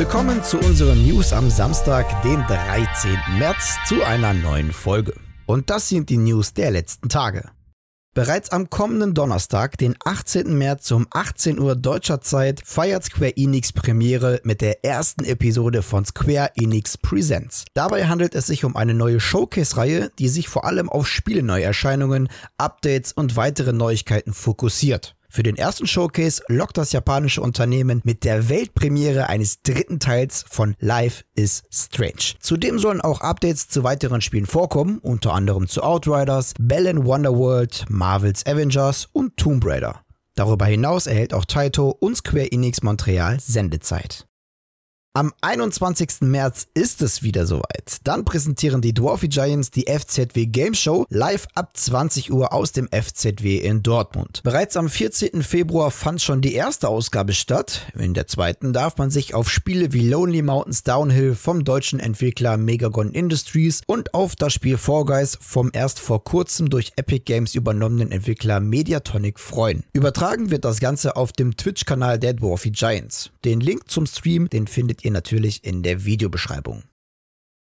Willkommen zu unseren News am Samstag, den 13. März, zu einer neuen Folge. Und das sind die News der letzten Tage. Bereits am kommenden Donnerstag, den 18. März um 18 Uhr deutscher Zeit, feiert Square Enix Premiere mit der ersten Episode von Square Enix Presents. Dabei handelt es sich um eine neue Showcase-Reihe, die sich vor allem auf Spieleneuerscheinungen, Updates und weitere Neuigkeiten fokussiert. Für den ersten Showcase lockt das japanische Unternehmen mit der Weltpremiere eines dritten Teils von Life is Strange. Zudem sollen auch Updates zu weiteren Spielen vorkommen, unter anderem zu Outriders, Bell Wonderworld, Marvel's Avengers und Tomb Raider. Darüber hinaus erhält auch Taito und Square Enix Montreal Sendezeit. Am 21. März ist es wieder soweit. Dann präsentieren die Dwarfy Giants die FZW Game Show live ab 20 Uhr aus dem FZW in Dortmund. Bereits am 14. Februar fand schon die erste Ausgabe statt. In der zweiten darf man sich auf Spiele wie Lonely Mountains Downhill vom deutschen Entwickler Megagon Industries und auf das Spiel Fall Guys vom erst vor kurzem durch Epic Games übernommenen Entwickler Mediatonic freuen. Übertragen wird das Ganze auf dem Twitch-Kanal der Dwarfy Giants. Den Link zum Stream, den findet ihr natürlich in der Videobeschreibung.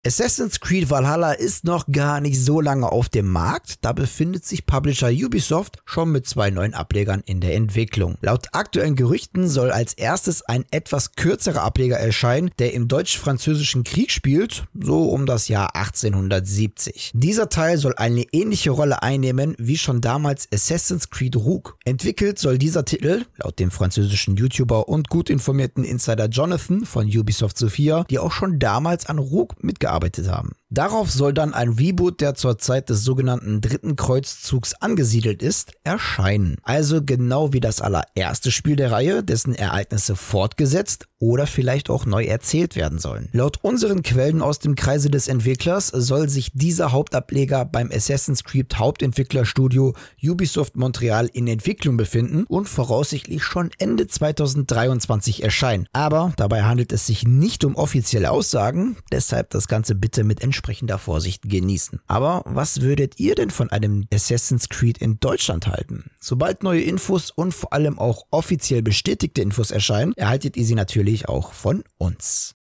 Assassin's Creed Valhalla ist noch gar nicht so lange auf dem Markt, da befindet sich Publisher Ubisoft schon mit zwei neuen Ablegern in der Entwicklung. Laut aktuellen Gerüchten soll als erstes ein etwas kürzerer Ableger erscheinen, der im deutsch-französischen Krieg spielt, so um das Jahr 1870. Dieser Teil soll eine ähnliche Rolle einnehmen wie schon damals Assassin's Creed Rogue. Entwickelt soll dieser Titel, laut dem französischen YouTuber und gut informierten Insider Jonathan von Ubisoft Sophia, die auch schon damals an Rogue mitgearbeitet gearbeitet haben. Darauf soll dann ein Reboot, der zur Zeit des sogenannten dritten Kreuzzugs angesiedelt ist, erscheinen. Also genau wie das allererste Spiel der Reihe, dessen Ereignisse fortgesetzt oder vielleicht auch neu erzählt werden sollen. Laut unseren Quellen aus dem Kreise des Entwicklers soll sich dieser Hauptableger beim Assassin's Creed Hauptentwicklerstudio Ubisoft Montreal in Entwicklung befinden und voraussichtlich schon Ende 2023 erscheinen. Aber dabei handelt es sich nicht um offizielle Aussagen, deshalb das Ganze bitte mit entsprechender Vorsicht genießen. Aber was würdet ihr denn von einem Assassin's Creed in Deutschland halten? Sobald neue Infos und vor allem auch offiziell bestätigte Infos erscheinen, erhaltet ihr sie natürlich auch von uns.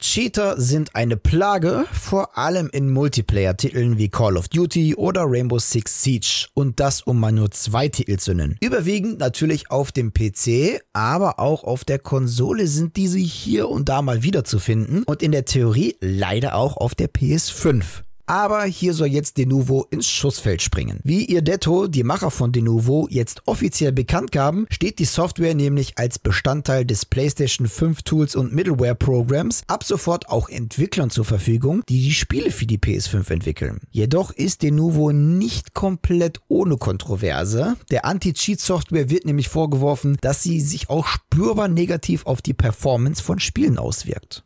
Cheater sind eine Plage, vor allem in Multiplayer-Titeln wie Call of Duty oder Rainbow Six Siege. Und das, um mal nur zwei Titel zu nennen. Überwiegend natürlich auf dem PC, aber auch auf der Konsole sind diese hier und da mal wieder zu finden. Und in der Theorie leider auch auf der PS5. Aber hier soll jetzt Denuvo ins Schussfeld springen. Wie ihr Detto, die Macher von Denuvo, jetzt offiziell bekannt gaben, steht die Software nämlich als Bestandteil des PlayStation 5 Tools und Middleware Programs ab sofort auch Entwicklern zur Verfügung, die die Spiele für die PS5 entwickeln. Jedoch ist Denuvo nicht komplett ohne Kontroverse. Der Anti-Cheat-Software wird nämlich vorgeworfen, dass sie sich auch spürbar negativ auf die Performance von Spielen auswirkt.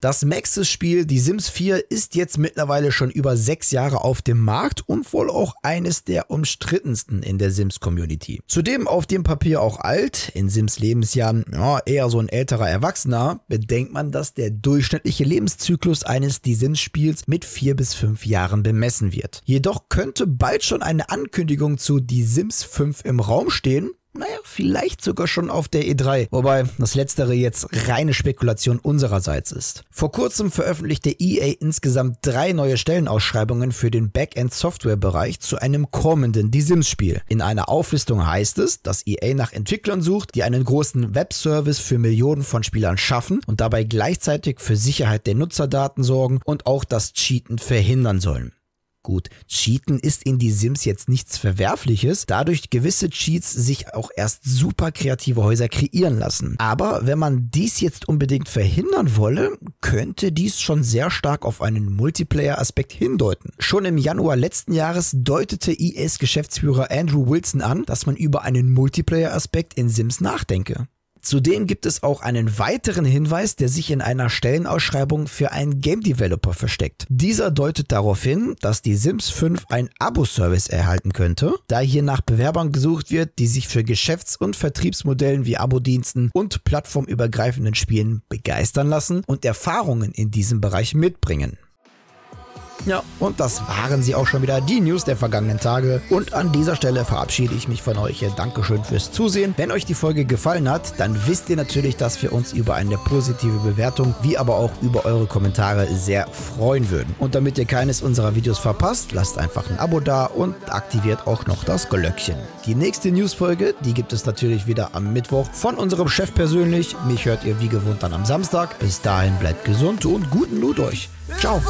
Das Maxis-Spiel Die Sims 4 ist jetzt mittlerweile schon über sechs Jahre auf dem Markt und wohl auch eines der umstrittensten in der Sims-Community. Zudem auf dem Papier auch alt, in Sims Lebensjahren ja, eher so ein älterer Erwachsener, bedenkt man, dass der durchschnittliche Lebenszyklus eines Die Sims-Spiels mit vier bis fünf Jahren bemessen wird. Jedoch könnte bald schon eine Ankündigung zu Die Sims 5 im Raum stehen, naja, vielleicht sogar schon auf der E3, wobei das letztere jetzt reine Spekulation unsererseits ist. Vor kurzem veröffentlichte EA insgesamt drei neue Stellenausschreibungen für den Backend-Software-Bereich zu einem kommenden Die Sims-Spiel. In einer Auflistung heißt es, dass EA nach Entwicklern sucht, die einen großen Webservice für Millionen von Spielern schaffen und dabei gleichzeitig für Sicherheit der Nutzerdaten sorgen und auch das Cheaten verhindern sollen. Gut, Cheaten ist in die Sims jetzt nichts Verwerfliches, dadurch gewisse Cheats sich auch erst super kreative Häuser kreieren lassen. Aber wenn man dies jetzt unbedingt verhindern wolle, könnte dies schon sehr stark auf einen Multiplayer-Aspekt hindeuten. Schon im Januar letzten Jahres deutete EAs Geschäftsführer Andrew Wilson an, dass man über einen Multiplayer-Aspekt in Sims nachdenke. Zudem gibt es auch einen weiteren Hinweis, der sich in einer Stellenausschreibung für einen Game Developer versteckt. Dieser deutet darauf hin, dass die Sims 5 ein Abo-Service erhalten könnte, da hier nach Bewerbern gesucht wird, die sich für Geschäfts- und Vertriebsmodellen wie Abo-Diensten und plattformübergreifenden Spielen begeistern lassen und Erfahrungen in diesem Bereich mitbringen. Ja, und das waren sie auch schon wieder, die News der vergangenen Tage. Und an dieser Stelle verabschiede ich mich von euch. Dankeschön fürs Zusehen. Wenn euch die Folge gefallen hat, dann wisst ihr natürlich, dass wir uns über eine positive Bewertung, wie aber auch über eure Kommentare sehr freuen würden. Und damit ihr keines unserer Videos verpasst, lasst einfach ein Abo da und aktiviert auch noch das Glöckchen. Die nächste Newsfolge, die gibt es natürlich wieder am Mittwoch von unserem Chef persönlich. Mich hört ihr wie gewohnt dann am Samstag. Bis dahin bleibt gesund und guten Loot euch. Ciao.